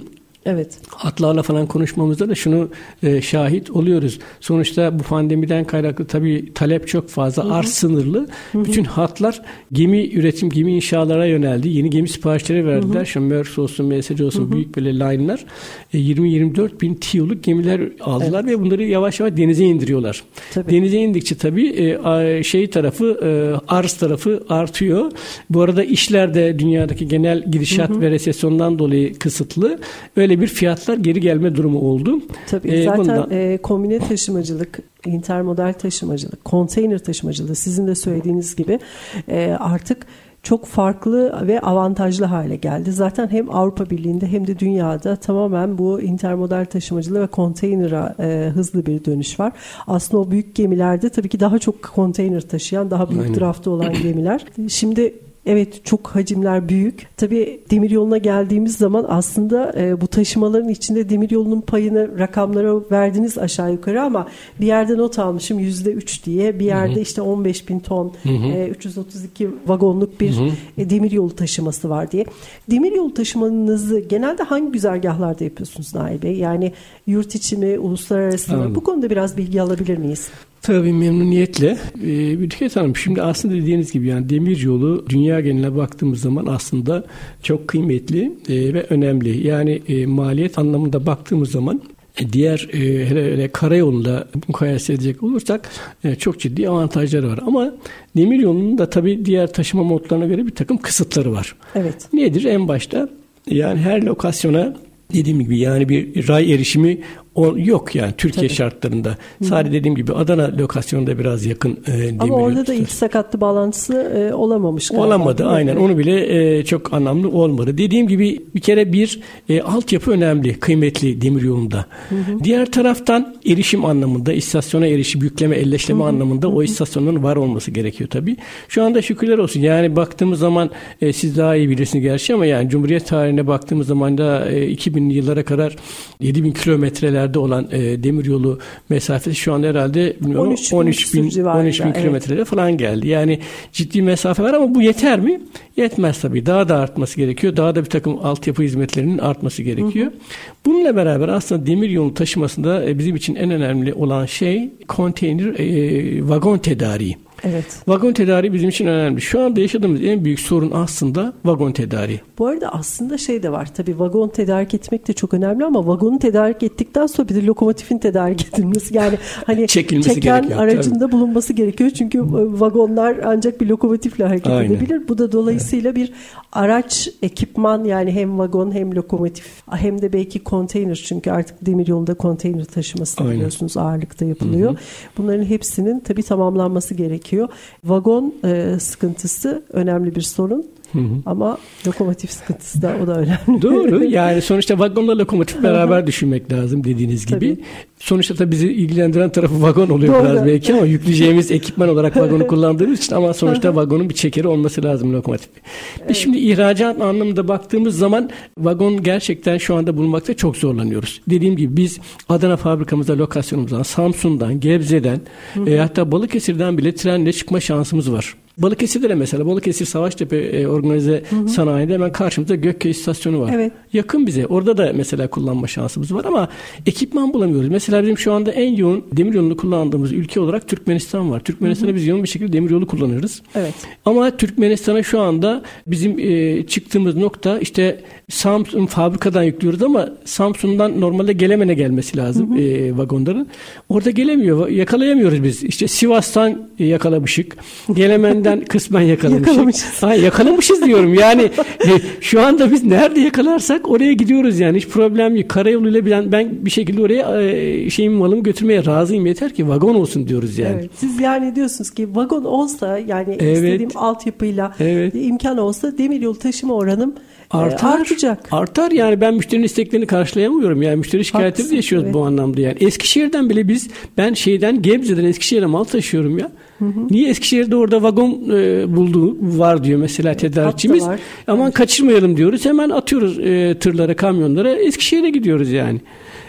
Evet. Hatlarla falan konuşmamızda da şunu e, şahit oluyoruz. Sonuçta bu pandemiden kaynaklı tabii talep çok fazla, hı hı. arz sınırlı. Hı hı. Bütün hatlar gemi üretim, gemi inşalara yöneldi. Yeni gemi siparişleri verdiler. Şömers olsun, MSC olsun hı hı. büyük böyle line'lar. E, 20-24 bin TİO'luk gemiler aldılar evet. ve bunları yavaş yavaş denize indiriyorlar. Tabii. Denize indikçe tabii e, şey tarafı, e, arz tarafı artıyor. Bu arada işler de dünyadaki genel gidişat hı hı. ve resesyondan dolayı kısıtlı. Öyle böyle bir fiyatlar geri gelme durumu oldu. Tabii ee, zaten bundan... e, kombine taşımacılık, intermodal taşımacılık, konteyner taşımacılığı sizin de söylediğiniz gibi e, artık çok farklı ve avantajlı hale geldi. Zaten hem Avrupa Birliği'nde hem de dünyada tamamen bu intermodal taşımacılığı ve konteynera e, hızlı bir dönüş var. Aslında o büyük gemilerde tabii ki daha çok konteyner taşıyan, daha büyük Aynen. draftı olan gemiler. Şimdi Evet çok hacimler büyük. Tabii demiryoluna geldiğimiz zaman aslında e, bu taşımaların içinde demiryolunun payını rakamlara verdiniz aşağı yukarı ama bir yerde not almışım yüzde üç diye bir yerde hı hı. işte 15 bin ton hı hı. E, 332 vagonluk bir hı hı. E, demiryolu taşıması var diye. Demiryolu taşımanızı genelde hangi güzergahlarda yapıyorsunuz Nail Bey? Yani yurt içi mi, uluslararası mı? Bu konuda biraz bilgi alabilir miyiz? Tabii memnuniyetle. Ee, Hanım şimdi aslında dediğiniz gibi yani demir yolu dünya geneline baktığımız zaman aslında çok kıymetli e, ve önemli. Yani e, maliyet anlamında baktığımız zaman e, diğer e, hele hele karayolunda mukayese edecek olursak e, çok ciddi avantajları var. Ama demir yolunun da tabii diğer taşıma modlarına göre bir takım kısıtları var. Evet. Nedir? En başta yani her lokasyona dediğim gibi yani bir ray erişimi o yok yani Türkiye Tabii. şartlarında. Sadece dediğim gibi Adana lokasyonunda biraz yakın e, Ama orada da ilk sakatlı bağlantısı e, olamamış galiba. Olamadı aynen. Onu bile e, çok anlamlı olmadı. Dediğim gibi bir kere bir e, altyapı önemli, kıymetli demir yolunda. Hı hı. Diğer taraftan erişim anlamında, istasyona erişim, yükleme, elleşleme hı hı. anlamında hı hı. o istasyonun var olması gerekiyor tabii. Şu anda şükürler olsun. Yani baktığımız zaman e, siz daha iyi bilirsiniz gerçi ama yani Cumhuriyet tarihine baktığımız zaman da e, 2000'li yıllara kadar 7000 kilometreler kilometrelerde olan e, demiryolu mesafesi şu an herhalde 13, 13 bin, 13 bin kilometrede evet. falan geldi. Yani ciddi mesafe var ama bu yeter mi? Yetmez tabii. Daha da artması gerekiyor. Daha da bir takım altyapı hizmetlerinin artması gerekiyor. Hı hı. Bununla beraber aslında demiryolu taşımasında e, bizim için en önemli olan şey konteyner e, vagon tedariği. Evet. Vagon tedariği bizim için önemli. Şu anda yaşadığımız en büyük sorun aslında vagon tedariği. Bu arada aslında şey de var. Tabii vagon tedarik etmek de çok önemli ama vagonu tedarik ettikten sonra bir de lokomotifin tedarik edilmesi. Yani hani Çekilmesi çeken gerekiyor, aracında tabii. bulunması gerekiyor. Çünkü vagonlar ancak bir lokomotifle hareket Aynen. edebilir. Bu da dolayısıyla evet. bir araç, ekipman yani hem vagon hem lokomotif hem de belki konteyner çünkü artık demir yolunda konteyner taşıması biliyorsunuz ağırlıkta yapılıyor. Hı hı. Bunların hepsinin tabii tamamlanması gerekiyor gerekiyor. Vagon e, sıkıntısı önemli bir sorun. Hı hı. Ama lokomotif sıkıntısı da o da önemli. Doğru. Yani sonuçta vagonla lokomotif beraber düşünmek lazım dediğiniz gibi. Tabii. Sonuçta da bizi ilgilendiren tarafı vagon oluyor Doğru. biraz belki ama yükleyeceğimiz ekipman olarak vagonu kullandığımız için ama sonuçta vagonun bir çekeri olması lazım lokomotif. Biz evet. şimdi ihracat anlamında baktığımız zaman vagon gerçekten şu anda bulmakta çok zorlanıyoruz. Dediğim gibi biz Adana fabrikamızda lokasyonumuzdan, Samsun'dan, Gebze'den e, hatta Balıkesir'den bile trenle çıkma şansımız var. Balıkesir'de de mesela Balıkesir Savaştepe e, organize hı hı. sanayide hemen karşımızda Gökköy istasyonu var. Evet. Yakın bize. Orada da mesela kullanma şansımız var ama ekipman bulamıyoruz. Mesela bizim şu anda en yoğun demiryolunu kullandığımız ülke olarak Türkmenistan var. Türkmenistan'da biz yoğun bir şekilde demiryolu kullanıyoruz. Evet. Ama Türkmenistan'a şu anda bizim e, çıktığımız nokta işte Samsun fabrikadan yüklüyoruz ama Samsun'dan normalde Gelemen'e gelmesi lazım hı hı. E, vagonların. Orada gelemiyor. Yakalayamıyoruz biz. İşte Sivas'tan yakalamışık. Gelemen Senden kısmen yakalamışız. Yakalamışız. Ha, yakalamışız diyorum. Yani e, şu anda biz nerede yakalarsak oraya gidiyoruz yani. Hiç problem yok. Karayoluyla bilen ben bir şekilde oraya e, şeyin malımı götürmeye razıyım. Yeter ki vagon olsun diyoruz yani. Evet. Siz yani diyorsunuz ki vagon olsa yani evet. istediğim altyapıyla evet. imkan olsa demiryolu taşıma oranım e, artar, artacak. Artar yani ben müşterinin isteklerini karşılayamıyorum. Yani müşteri şikayetleri yaşıyoruz evet. bu anlamda yani. Eskişehir'den bile biz ben şeyden Gebze'den Eskişehir'e mal taşıyorum ya. Hı hı. Niye Eskişehir'de orada vagon e, bulduğu var diyor mesela tedarikçimiz. Aman evet. kaçırmayalım diyoruz. Hemen atıyoruz e, tırlara, kamyonlara. Eskişehir'e gidiyoruz yani.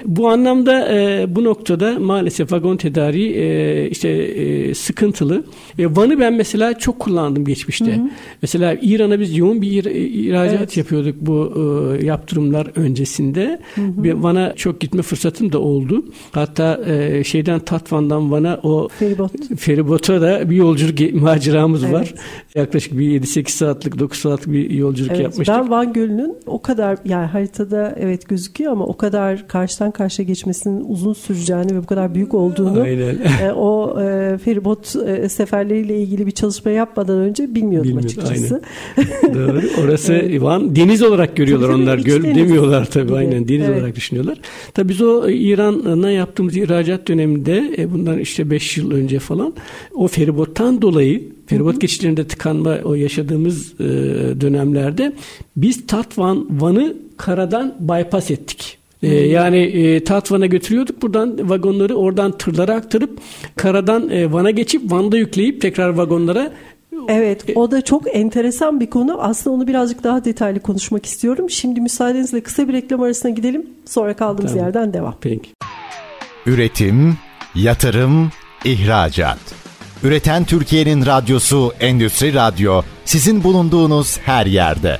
Bu anlamda e, bu noktada maalesef vagon tedariği e, işte e, sıkıntılı. E, Van'ı ben mesela çok kullandım geçmişte. Hı hı. Mesela İran'a biz yoğun bir ihracat evet. yapıyorduk bu e, yaptırımlar öncesinde. Hı hı. Van'a çok gitme fırsatım da oldu. Hatta e, şeyden Tatvan'dan Van'a o feribot feribota da bir yolculuk maceramız evet. var. Yaklaşık bir 7-8 saatlik 9 saatlik bir yolculuk evet, yapmıştık. Ben Van Gölü'nün o kadar yani haritada evet gözüküyor ama o kadar karşıdan karşıya geçmesinin uzun süreceğini ve bu kadar büyük olduğunu e, o e, feribot e, seferleriyle ilgili bir çalışma yapmadan önce bilmiyordum Bilmiyorum, açıkçası. Doğru. Orası evet. Van deniz olarak görüyorlar tabii, onlar. Göl deniz. demiyorlar tabii gibi. aynen deniz evet. olarak düşünüyorlar. Tabii biz o İran'a yaptığımız ihracat döneminde e, bundan işte 5 yıl önce falan o feribottan dolayı feribot geçişlerinde tıkanma o yaşadığımız e, dönemlerde biz Tatvan Van'ı karadan bypass ettik. Ee, yani e, Tatvan'a götürüyorduk buradan vagonları oradan tırlara aktarıp karadan e, Van'a geçip Van'da yükleyip tekrar vagonlara Evet o da çok enteresan bir konu. Aslında onu birazcık daha detaylı konuşmak istiyorum. Şimdi müsaadenizle kısa bir reklam arasına gidelim. Sonra kaldığımız Tamam. yerden devam. Peki. Üretim, yatırım, ihracat. Üreten Türkiye'nin radyosu Endüstri Radyo sizin bulunduğunuz her yerde.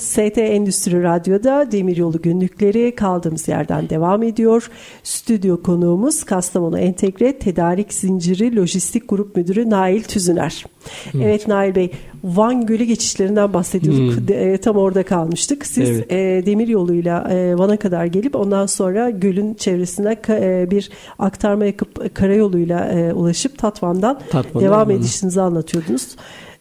ST Endüstri Radyo'da Demiryolu Günlükleri kaldığımız yerden devam ediyor. Stüdyo konuğumuz Kastamonu Entegre Tedarik Zinciri Lojistik Grup Müdürü Nail Tüzüner. Evet Nail Bey, Van Gölü geçişlerinden bahsediyorduk. De- e, tam orada kalmıştık. Siz Evet. e, demir yoluyla e, Van'a kadar gelip ondan sonra gölün çevresine ka- e, bir aktarma yapıp karayoluyla e, ulaşıp Tatvan'dan Tatvan'dan devam edişinizi anlatıyordunuz.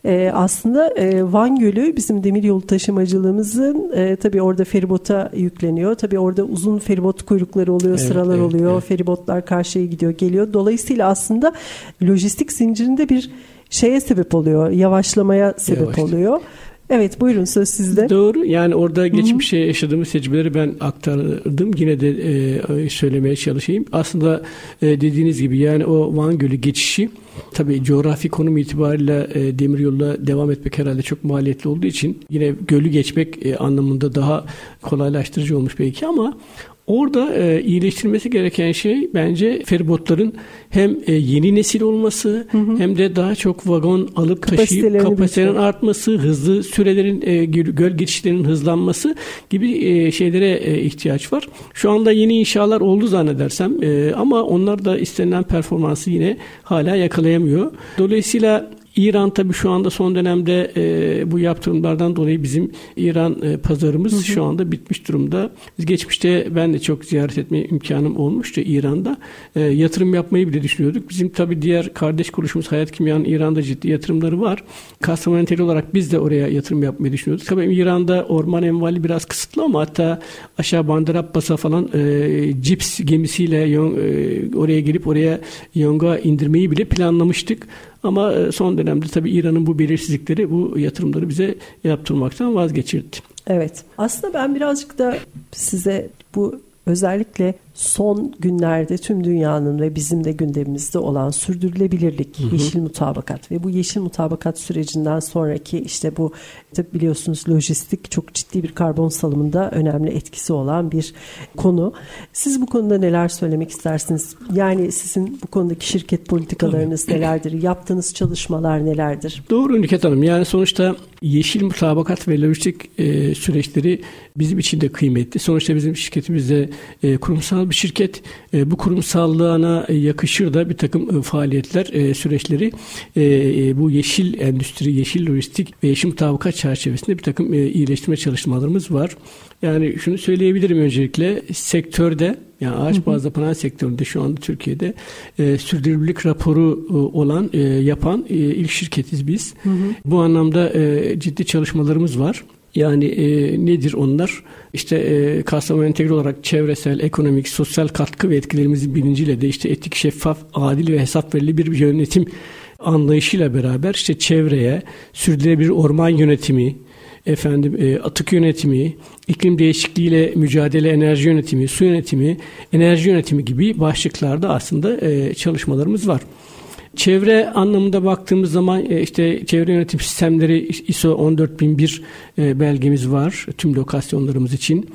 E, aslında e, Van Gölü bizim demiryolu taşımacılığımızın e, tabii orada feribota yükleniyor. Tabii orada uzun feribot kuyrukları oluyor, Evet, sıralar evet, oluyor. evet. Feribotlar karşıya gidiyor, geliyor. Dolayısıyla aslında lojistik zincirinde bir şeye sebep oluyor, yavaşlamaya sebep Yavaşlıyor. oluyor. Evet buyurun söz sizde. Doğru. Yani orada geçmişe yaşadığımız tecrübeleri ben aktardım. Yine de e, söylemeye çalışayım. Aslında e, dediğiniz gibi yani o Van Gölü geçişi tabii coğrafi konum itibariyle e, demiryoluna devam etmek herhalde çok maliyetli olduğu için yine gölü geçmek e, anlamında daha kolaylaştırıcı olmuş belki ama Orada e, iyileştirilmesi gereken şey bence feribotların hem e, yeni nesil olması hem de daha çok vagon alıp taşıyıp büyütmek. artması, hızlı sürelerin e, göl göl geçişlerinin hızlanması gibi e, şeylere e, ihtiyaç var. Şu anda yeni inşalar oldu zannedersem e, ama onlar da istenilen performansı yine hala yakalayamıyor. Dolayısıyla İran tabii şu anda son dönemde e, bu yaptırımlardan dolayı bizim İran e, pazarımız şu anda bitmiş durumda. Biz geçmişte ben de çok ziyaret etme imkanım olmuştu İran'da. E, yatırım yapmayı bile düşünüyorduk. Bizim tabii diğer kardeş kuruluşumuz Hayat Kimya'nın İran'da ciddi yatırımları var. Kastamonu Entegre olarak biz de oraya yatırım yapmayı düşünüyorduk. Tabii İran'da orman envali biraz kısıtlı ama hatta aşağı Bandar Abbas'a falan e, cips gemisiyle yon- e, oraya gelip oraya yonga indirmeyi bile planlamıştık. Ama e, son dönemde tabii İran'ın bu belirsizlikleri bu yatırımları bize yaptırmaktan vazgeçirdi. Evet. Aslında ben birazcık da size bu özellikle son günlerde tüm dünyanın ve bizim de gündemimizde olan sürdürülebilirlik, yeşil mutabakat ve bu yeşil mutabakat sürecinden sonraki işte bu tabii biliyorsunuz lojistik çok ciddi bir karbon salımında önemli etkisi olan bir konu. Siz bu konuda neler söylemek istersiniz? Yani sizin bu konudaki şirket politikalarınız nelerdir? Yaptığınız çalışmalar nelerdir? Doğru Nüket Hanım. Yani sonuçta yeşil mutabakat ve lojistik e, süreçleri bizim için de kıymetli. Sonuçta bizim şirketimiz de e, kurumsal bir şirket. E, bu kurumsallığına e, yakışır da bir takım e, faaliyetler, süreçleri bu yeşil endüstri, yeşil lojistik ve yeşil mutabakat çerçevesinde bir takım iyileştirme çalışmalarımız var. Yani şunu söyleyebilirim öncelikle sektörde yani ağaç bazlı panel sektöründe şu anda Türkiye'de e, sürdürülebilirlik raporu e, olan e, yapan e, ilk şirketiz biz. Bu anlamda e, ciddi çalışmalarımız var. Yani e, nedir onlar? İşte e, Kastamonu entegre olarak çevresel, ekonomik, sosyal katkı ve etkilerimizin bilinciyle de işte etik, şeffaf, adil ve hesap verili bir yönetim anlayışıyla beraber işte çevreye, sürdürülebilir orman yönetimi, efendim e, atık yönetimi, iklim değişikliğiyle mücadele enerji yönetimi, su yönetimi, enerji yönetimi gibi başlıklarda aslında e, çalışmalarımız var. Çevre anlamında baktığımız zaman e, işte çevre yönetim sistemleri ISO 14001 e, belgemiz var tüm lokasyonlarımız için.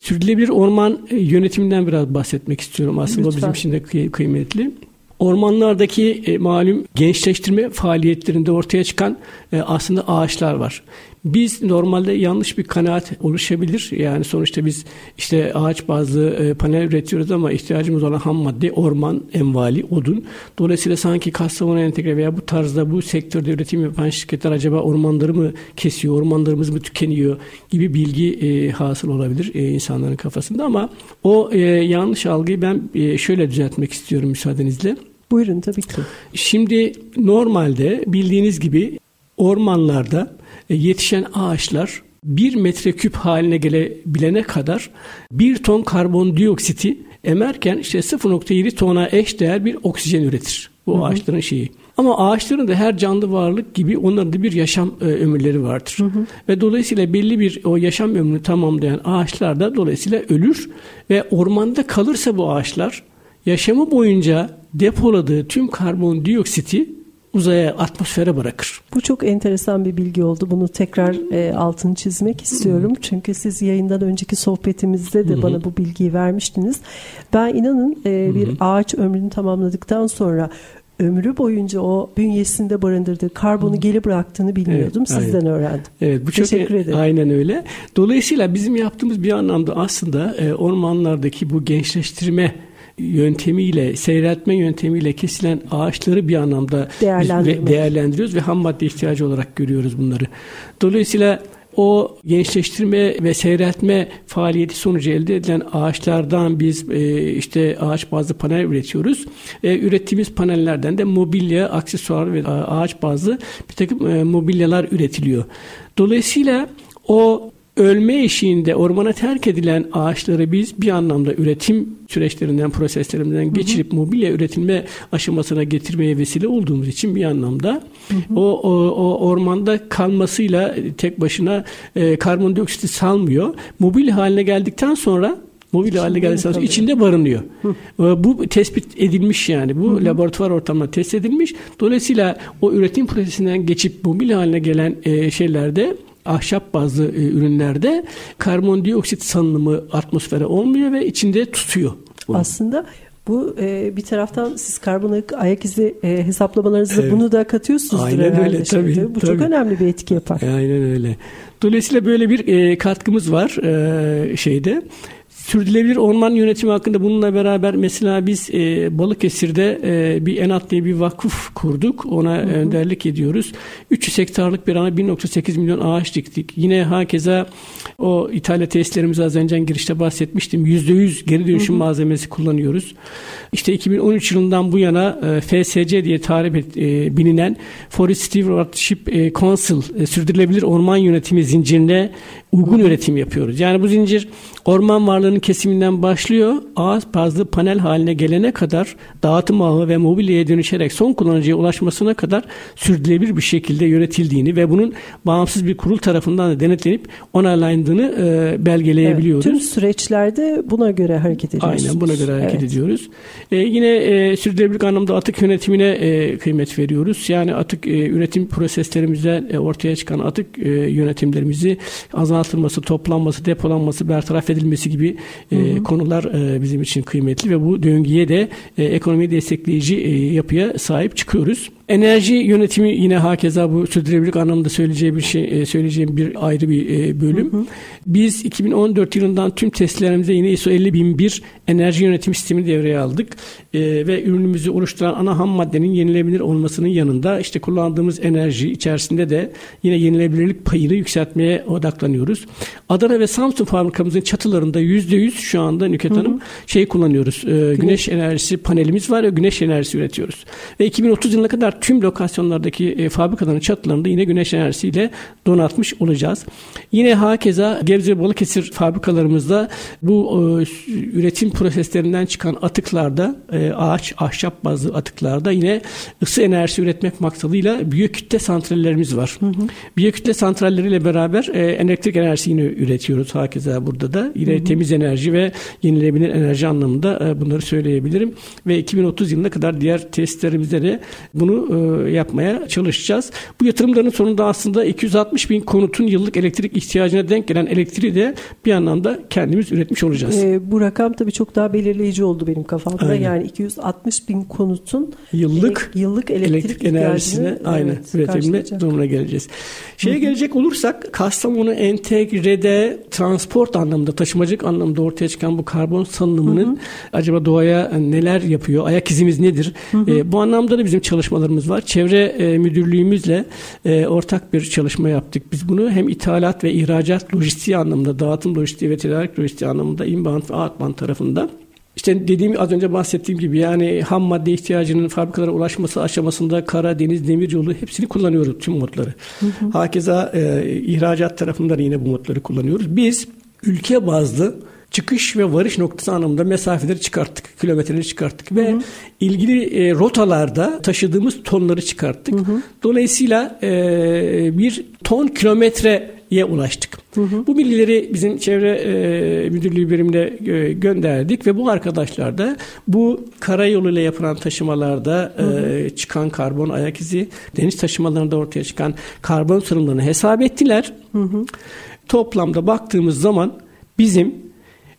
Sürdürülebilir orman e, yönetiminden biraz bahsetmek istiyorum. Aslında o Lütfen. bizim için de kıy- kıymetli. Ormanlardaki e, malum gençleştirme faaliyetlerinde ortaya çıkan e, aslında ağaçlar var. Biz normalde yanlış bir kanaat oluşabilir. Yani sonuçta biz işte ağaç bazlı e, panel üretiyoruz ama ihtiyacımız olan ham madde orman, envali, odun. Dolayısıyla sanki Kastamonu Entegre veya bu tarzda bu sektörde üretim yapan şirketler acaba ormanları mı kesiyor, ormanlarımız mı tükeniyor gibi bilgi e, hasıl olabilir e, insanların kafasında ama o e, yanlış algıyı ben e, şöyle düzeltmek istiyorum müsaadenizle. Buyurun tabii ki. Şimdi normalde bildiğiniz gibi ormanlarda yetişen ağaçlar bir metreküp haline gelebilene kadar bir ton karbondioksiti emerken işte 0.7 tona eş değer bir oksijen üretir. Bu ağaçların şeyi. Ama ağaçların da her canlı varlık gibi onların da bir yaşam e, ömürleri vardır. Hı hı. Ve dolayısıyla belli bir o yaşam ömrünü tamamlayan ağaçlar da dolayısıyla ölür ve ormanda kalırsa bu ağaçlar yaşamı boyunca depoladığı tüm karbondioksiti uzaya, atmosfere bırakır. Bu çok enteresan bir bilgi oldu. Bunu tekrar e, altını çizmek istiyorum. Çünkü siz yayından önceki sohbetimizde de Hı-hı. bana bu bilgiyi vermiştiniz. Ben inanın e, bir ağaç ömrünü tamamladıktan sonra ömrü boyunca o bünyesinde barındırdığı karbonu geri bıraktığını bilmiyordum. Evet, Sizden aynen. öğrendim. Evet, bu Teşekkür çok, ederim. Aynen öyle. Dolayısıyla bizim yaptığımız bir anlamda aslında e, ormanlardaki bu gençleştirme yöntemiyle, seyreltme yöntemiyle kesilen ağaçları bir anlamda değerlendiriyoruz ve ham madde ihtiyacı olarak görüyoruz bunları. Dolayısıyla o gençleştirme ve seyreltme faaliyeti sonucu elde edilen ağaçlardan biz e, işte ağaç bazlı panel üretiyoruz. E, ürettiğimiz panellerden de mobilya, aksesuar ve ağaç bazlı bir takım e, mobilyalar üretiliyor. Dolayısıyla o ölme eşiğinde ormana terk edilen ağaçları biz bir anlamda üretim süreçlerinden, proseslerinden geçirip hı hı. mobilya üretilme aşamasına getirmeye vesile olduğumuz için bir anlamda hı hı. O, o, o ormanda kalmasıyla tek başına e, karbondioksiti salmıyor. Mobil haline geldikten sonra mobil haline geldikten sonra içinde barınıyor. Hı. E, bu tespit edilmiş yani. Bu hı hı. laboratuvar ortamında test edilmiş. Dolayısıyla o üretim prosesinden geçip mobil haline gelen e, şeylerde ahşap bazlı e, ürünlerde karbondioksit salınımı atmosfere olmuyor ve içinde tutuyor. Bunu. Aslında bu e, bir taraftan siz karbon ayak izi e, hesaplamalarınızda evet. bunu da katıyorsunuz Aynen öyle tabii. Şimdi. Bu tabii. çok önemli bir etki yapar. Aynen öyle. Dolayısıyla böyle bir e, katkımız var e, şeyde. Sürdürülebilir orman yönetimi hakkında bununla beraber mesela biz e, Balıkesir'de e, bir ENAT diye bir vakıf kurduk. Ona hı hı. önderlik ediyoruz. 300 hektarlık bir ana 1.8 milyon ağaç diktik. Yine hakeza o İtalya tesislerimizi az önce girişte bahsetmiştim. %100 geri dönüşüm hı hı. malzemesi kullanıyoruz. İşte 2013 yılından bu yana e, FSC diye tarif et, e, bilinen Forest Stewardship e, Council e, sürdürülebilir orman yönetimi zincirine uygun üretim yapıyoruz. Yani bu zincir orman varlığının kesiminden başlıyor. Ağaç bazlı panel haline gelene kadar dağıtım ağı ve mobilyaya dönüşerek son kullanıcıya ulaşmasına kadar sürdürülebilir bir şekilde yönetildiğini ve bunun bağımsız bir kurul tarafından da denetlenip onaylandığını e, belgeleyebiliyoruz. Evet, tüm süreçlerde buna göre hareket ediyoruz. Aynen buna göre hareket evet. ediyoruz. E, yine e, sürdürülebilirlik anlamda atık yönetimine e, kıymet veriyoruz. Yani atık e, üretim proseslerimizden e, ortaya çıkan atık e, yönetimlerimizi azaltılması, toplanması, depolanması, bertaraf edilmesi gibi e, konular e, bizim için kıymetli ve bu döngüye de e, ekonomiyi destekleyici e, yapıya sahip çıkıyoruz. Enerji yönetimi yine hakeza bu sürdürülebilirlik anlamında söyleyeceğim bir şey e, söyleyeceğim bir ayrı bir e, bölüm. Hı hı. Biz 2014 yılından tüm testlerimizde yine ISO 50001 enerji yönetim sistemini devreye aldık. E, ve ürünümüzü oluşturan ana ham maddenin yenilebilir olmasının yanında işte kullandığımız enerji içerisinde de yine yenilebilirlik payını yükseltmeye odaklanıyoruz. Adana ve Samsun fabrikamızın çatılarında %100 şu anda Nüket Hanım şey kullanıyoruz. E, güneş enerjisi panelimiz var ve güneş enerjisi üretiyoruz. Ve 2030 yılına kadar tüm lokasyonlardaki e, fabrikaların çatılarında yine güneş enerjisiyle donatmış olacağız. Yine hakeza Gebze Balıkesir fabrikalarımızda bu e, üretim proseslerinden çıkan atıklarda e, ağaç, ahşap bazlı atıklarda yine ısı enerjisi üretmek maksadıyla biyokütle santrallerimiz var. Hı hı. Biyokütle santralleriyle beraber e, elektrik enerjisi yine üretiyoruz hakeza burada da. Yine hı hı. temiz enerji ve yenilenebilir enerji anlamında e, bunları söyleyebilirim. Ve 2030 yılına kadar diğer testlerimizde de bunu e, yapmaya çalışacağız. Bu yatırımların sonunda aslında 260 bin konutun yıllık elektrik ihtiyacına denk gelen elektriği de bir anlamda kendimiz üretmiş olacağız. E, bu rakam tabii çok daha belirleyici oldu benim kafamda. Aynen. Yani 260 bin konutun yıllık, ele, yıllık elektrik, elektrik enerjisine aynı evet, üretimine durumuna geleceğiz. Şeye gelecek olursak Kastamonu entegrede transport anlamında, taşımacılık anlamında ortaya çıkan bu karbon salınımının hı hı. acaba doğaya neler yapıyor? Ayak izimiz nedir? Hı hı. E, bu anlamda da bizim çalışmalarımız çalışmalarımız var. Çevre e, müdürlüğümüzle e, ortak bir çalışma yaptık. Biz bunu hem ithalat ve ihracat lojistiği anlamında, dağıtım lojistiği ve tedarik lojistiği anlamında inbound ve outbound tarafında işte dediğim az önce bahsettiğim gibi yani ham madde ihtiyacının fabrikalara ulaşması aşamasında kara, deniz, demir yolu hepsini kullanıyoruz tüm modları. Hı hı. Hakeza e, ihracat tarafından yine bu modları kullanıyoruz. Biz ülke bazlı çıkış ve varış noktası anlamında mesafeleri çıkarttık, kilometreleri çıkarttık ve hı hı. ilgili e, rotalarda taşıdığımız tonları çıkarttık. Hı hı. Dolayısıyla e, bir ton kilometreye ulaştık. Hı hı. Bu bilgileri bizim çevre e, müdürlüğü birimine e, gönderdik ve bu arkadaşlar da bu karayoluyla yapılan taşımalarda hı hı. E, çıkan karbon ayak izi, deniz taşımalarında ortaya çıkan karbon sorunlarını hesap ettiler. Hı hı. Toplamda baktığımız zaman bizim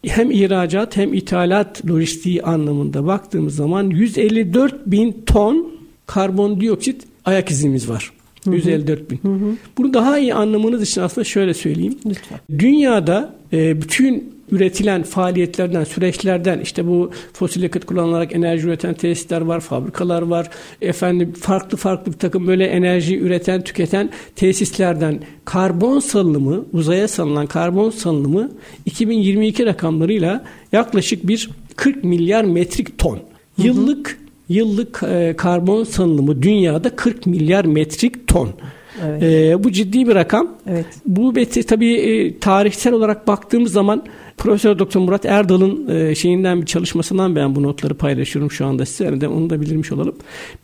hem ihracat hem ithalat lojistiği anlamında baktığımız zaman 154 bin ton karbondioksit ayak izimiz var. Hı hı. 154 bin. Hı hı. Bunu daha iyi anlamanız için aslında şöyle söyleyeyim. Lütfen. Dünyada e, bütün üretilen faaliyetlerden, süreçlerden işte bu fosil yakıt kullanılarak enerji üreten tesisler var, fabrikalar var. Efendim farklı farklı bir takım böyle enerji üreten, tüketen tesislerden karbon salınımı, uzaya salınan karbon salınımı 2022 rakamlarıyla yaklaşık bir 40 milyar metrik ton. Yıllık hı hı. yıllık e, karbon salınımı dünyada 40 milyar metrik ton. Evet. E, bu ciddi bir rakam. Evet. Bu tabii e, tarihsel olarak baktığımız zaman Profesör Doktor Murat Erdal'ın e, şeyinden bir çalışmasından ben bu notları paylaşıyorum şu anda size. Yani de onu da bildirmiş olalım.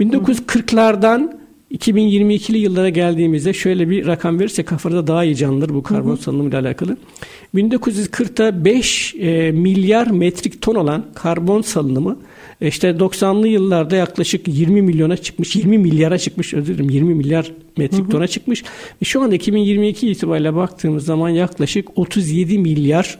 1940'lardan 2022'li yıllara geldiğimizde şöyle bir rakam verirse kafada daha iyi canlanır bu karbon salınımı ile alakalı. 1940'ta 5 e, milyar metrik ton olan karbon salınımı işte 90'lı yıllarda yaklaşık 20 milyona çıkmış, 20 milyara çıkmış özür dilerim 20 milyar metrik tona çıkmış. Şu anda 2022 itibariyle baktığımız zaman yaklaşık 37 milyar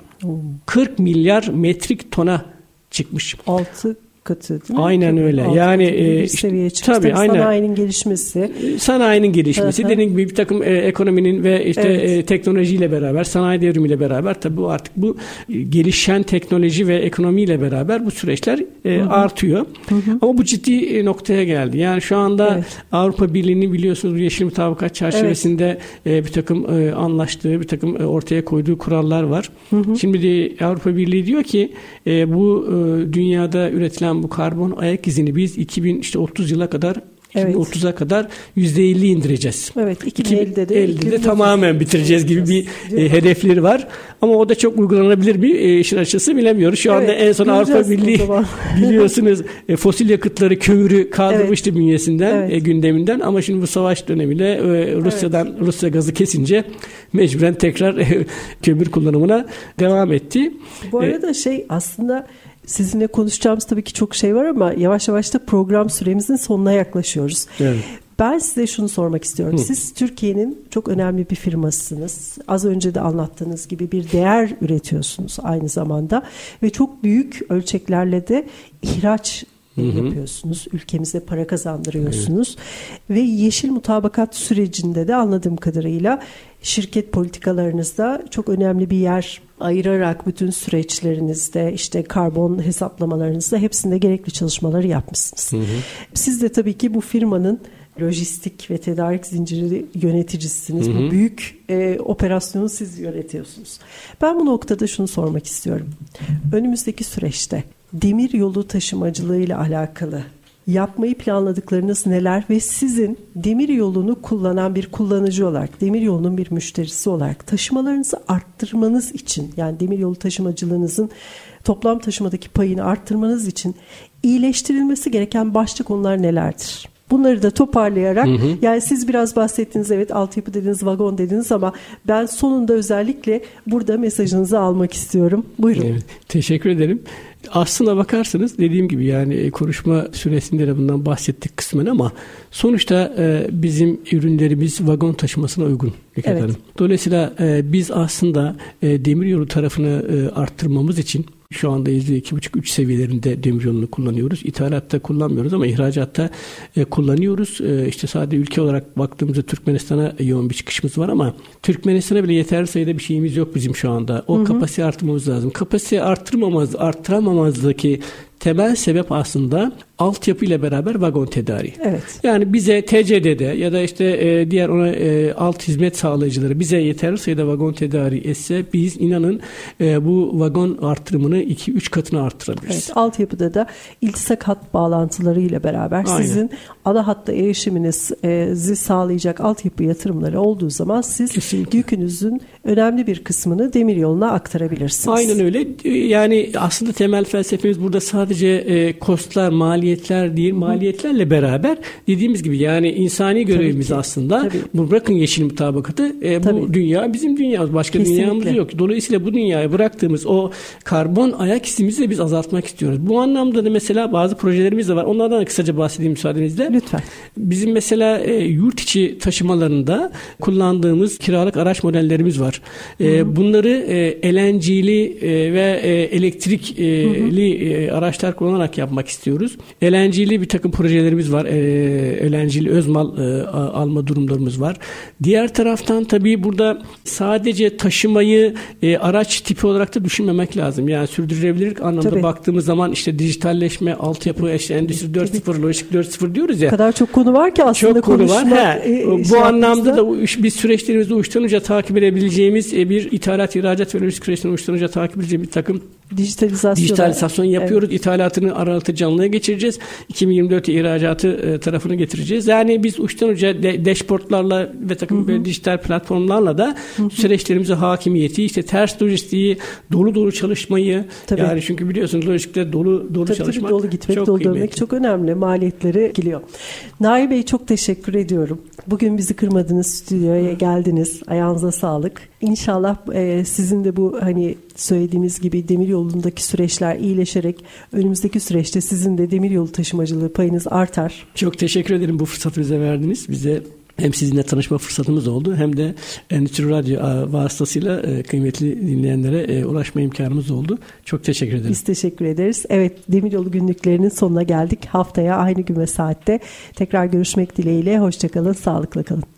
40 milyar metrik tona çıkmış. 6 katı değil mi? Aynen öyle. Altı yani e, seviyeye çıkmış. Tabii, aynen. Sanayinin gelişmesi. Sanayinin gelişmesi. Dediğim gibi bir takım e, ekonominin ve işte evet. e, teknolojiyle beraber, sanayi devrimiyle beraber tabii bu artık bu e, gelişen teknoloji ve ekonomiyle beraber bu süreçler e, hı hı. artıyor. Hı hı. Ama bu ciddi e, noktaya geldi. Yani şu anda evet. Avrupa Birliği'nin biliyorsunuz Yeşil Mutabakat çerçevesinde evet. e, bir takım e, anlaştığı, bir takım e, ortaya koyduğu kurallar var. Hı hı. Şimdi de Avrupa Birliği diyor ki e, bu e, dünyada üretilen oluşan bu karbon ayak izini biz 2000 işte 30 yıla kadar Evet. 30'a kadar %50 indireceğiz. Evet. 2050'de de, 50'de de tamamen bitireceğiz gibi bir e, hedefleri var. Ama o da çok uygulanabilir bir e, işin açısı bilemiyoruz. Şu anda en son Avrupa Birliği biliyorsunuz e, fosil yakıtları kömürü kaldırmıştı evet. bünyesinden, evet. e, gündeminden ama şimdi bu savaş döneminde e, Rusya'dan evet. Rusya gazı kesince mecburen tekrar e, kömür kullanımına devam etti. Bu e, arada e, şey aslında Sizinle konuşacağımız tabii ki çok şey var ama yavaş yavaş da program süremizin sonuna yaklaşıyoruz. Evet. Ben size şunu sormak istiyorum. Hı. Siz Türkiye'nin çok önemli bir firmasısınız. Az önce de anlattığınız gibi bir değer üretiyorsunuz aynı zamanda ve çok büyük ölçeklerle de ihraç Hı hı. yapıyorsunuz. Ülkemize para kazandırıyorsunuz. Evet. Ve yeşil mutabakat sürecinde de anladığım kadarıyla şirket politikalarınızda çok önemli bir yer ayırarak bütün süreçlerinizde işte karbon hesaplamalarınızda hepsinde gerekli çalışmaları yapmışsınız. Hı hı. Siz de tabii ki bu firmanın lojistik ve tedarik zinciri yöneticisiniz. Hı hı. Bu büyük e, operasyonu siz yönetiyorsunuz. Ben bu noktada şunu sormak istiyorum. Önümüzdeki süreçte demir yolu taşımacılığı ile alakalı yapmayı planladıklarınız neler ve sizin demir yolunu kullanan bir kullanıcı olarak, demir yolunun bir müşterisi olarak taşımalarınızı arttırmanız için yani demir yolu taşımacılığınızın toplam taşımadaki payını arttırmanız için iyileştirilmesi gereken başlık konular nelerdir? Bunları da toparlayarak hı hı. yani siz biraz bahsettiniz evet altyapı dediniz vagon dediniz ama ben sonunda özellikle burada mesajınızı almak istiyorum. Buyurun. Evet, teşekkür ederim. Aslına bakarsanız dediğim gibi yani e, konuşma süresinde de bundan bahsettik kısmen ama sonuçta e, bizim ürünlerimiz vagon taşımasına uygun. Evet. Dolayısıyla e, biz aslında e, demiryolu tarafını e, arttırmamız için şu anda %2,5-3 seviyelerinde demir yolunu kullanıyoruz. İthalatta kullanmıyoruz ama ihracatta e, kullanıyoruz. E, işte sadece ülke olarak baktığımızda Türkmenistan'a yoğun bir çıkışımız var ama Türkmenistan'a bile yeterli sayıda bir şeyimiz yok bizim şu anda. O hı hı. kapasite arttırmamız lazım. Kapasite arttırmamamız, arttıramamazdaki temel sebep aslında altyapı ile beraber vagon tedariği. Evet. Yani bize TCD'de ya da işte e, diğer ona e, alt hizmet sağlayıcıları bize yeterli sayıda vagon tedariği etse biz inanın e, bu vagon artırımını 2-3 katına arttırabiliriz. Evet, altyapıda da iltisak hat bağlantıları ile beraber Aynen. sizin ana hatta erişiminizi sağlayacak altyapı yatırımları olduğu zaman siz Kesinlikle. yükünüzün önemli bir kısmını demir yoluna aktarabilirsiniz. Aynen öyle. Ee, Yani aslında temel felsefemiz burada sadece e, kostlar, maliyetler değil, maliyetlerle beraber dediğimiz gibi yani insani görevimiz ki. aslında. Tabii. Bu bırakın yeşil mutabakatı. e, bu Tabii. dünya bizim dünyamız. Başka Kesinlikle. dünyamız yok. Dolayısıyla bu dünyaya bıraktığımız o karbon ayak izimizi de biz azaltmak istiyoruz. Bu anlamda da mesela bazı projelerimiz de var. Onlardan da kısaca bahsedeyim müsaadenizle. Lütfen. Bizim mesela e, yurt içi taşımalarında kullandığımız kiralık araç modellerimiz var. E, bunları e, LNG'li e, ve e, elektrikli e, araçlar kullanarak yapmak istiyoruz. LNG'li bir takım projelerimiz var. E, LNG'li öz mal e, alma durumlarımız var. Diğer taraftan tabii burada sadece taşımayı e, araç tipi olarak da düşünmemek lazım. Yani sürdürülebilirlik anlamda Tabii. baktığımız zaman işte dijitalleşme, altyapı, işte endüstri 4.0, lojistik 4.0 diyoruz ya. O kadar çok konu var ki aslında Çok konu var. He, e, bu şey anlamda da biz süreçlerimizi uçtan takip edebileceğimiz bir ithalat, ihracat ve lojistik süreçlerini uca takip edeceğimiz bir takım dijitalizasyon dijitalizasyon yapıyoruz. İthalatını aralıklı canlıya geçireceğiz. 2024'te ihracatı e, tarafını getireceğiz. Yani biz uçtan uca de, dashboardlarla ve takım böyle dijital platformlarla da süreçlerimize hakimiyeti, işte ters lojistiği, dolu dolu çalışmayı Tabii. yani çünkü biliyorsunuz lojistikte dolu dolu Tabii tabii çalışmak dolu gitmek, çok dolu kıymetli. dönmek çok önemli. Maliyetleri etkiliyor. Nail Bey çok teşekkür ediyorum. Bugün bizi kırmadınız, stüdyoya geldiniz. Ayağınıza sağlık. İnşallah e, sizin de bu hani söylediğiniz gibi demir yolundaki süreçler iyileşerek önümüzdeki süreçte sizin de demir yolu taşımacılığı payınız artar. Çok teşekkür ederim bu fırsatı bize verdiniz. Bize hem sizinle tanışma fırsatımız oldu hem de Endüstri Radyo e, vasıtasıyla e, kıymetli dinleyenlere e, ulaşma imkanımız oldu. Çok teşekkür ederim. Biz teşekkür ederiz. Evet Demiryolu günlüklerinin sonuna geldik. Haftaya aynı gün ve saatte tekrar görüşmek dileğiyle. Hoşçakalın, sağlıkla kalın.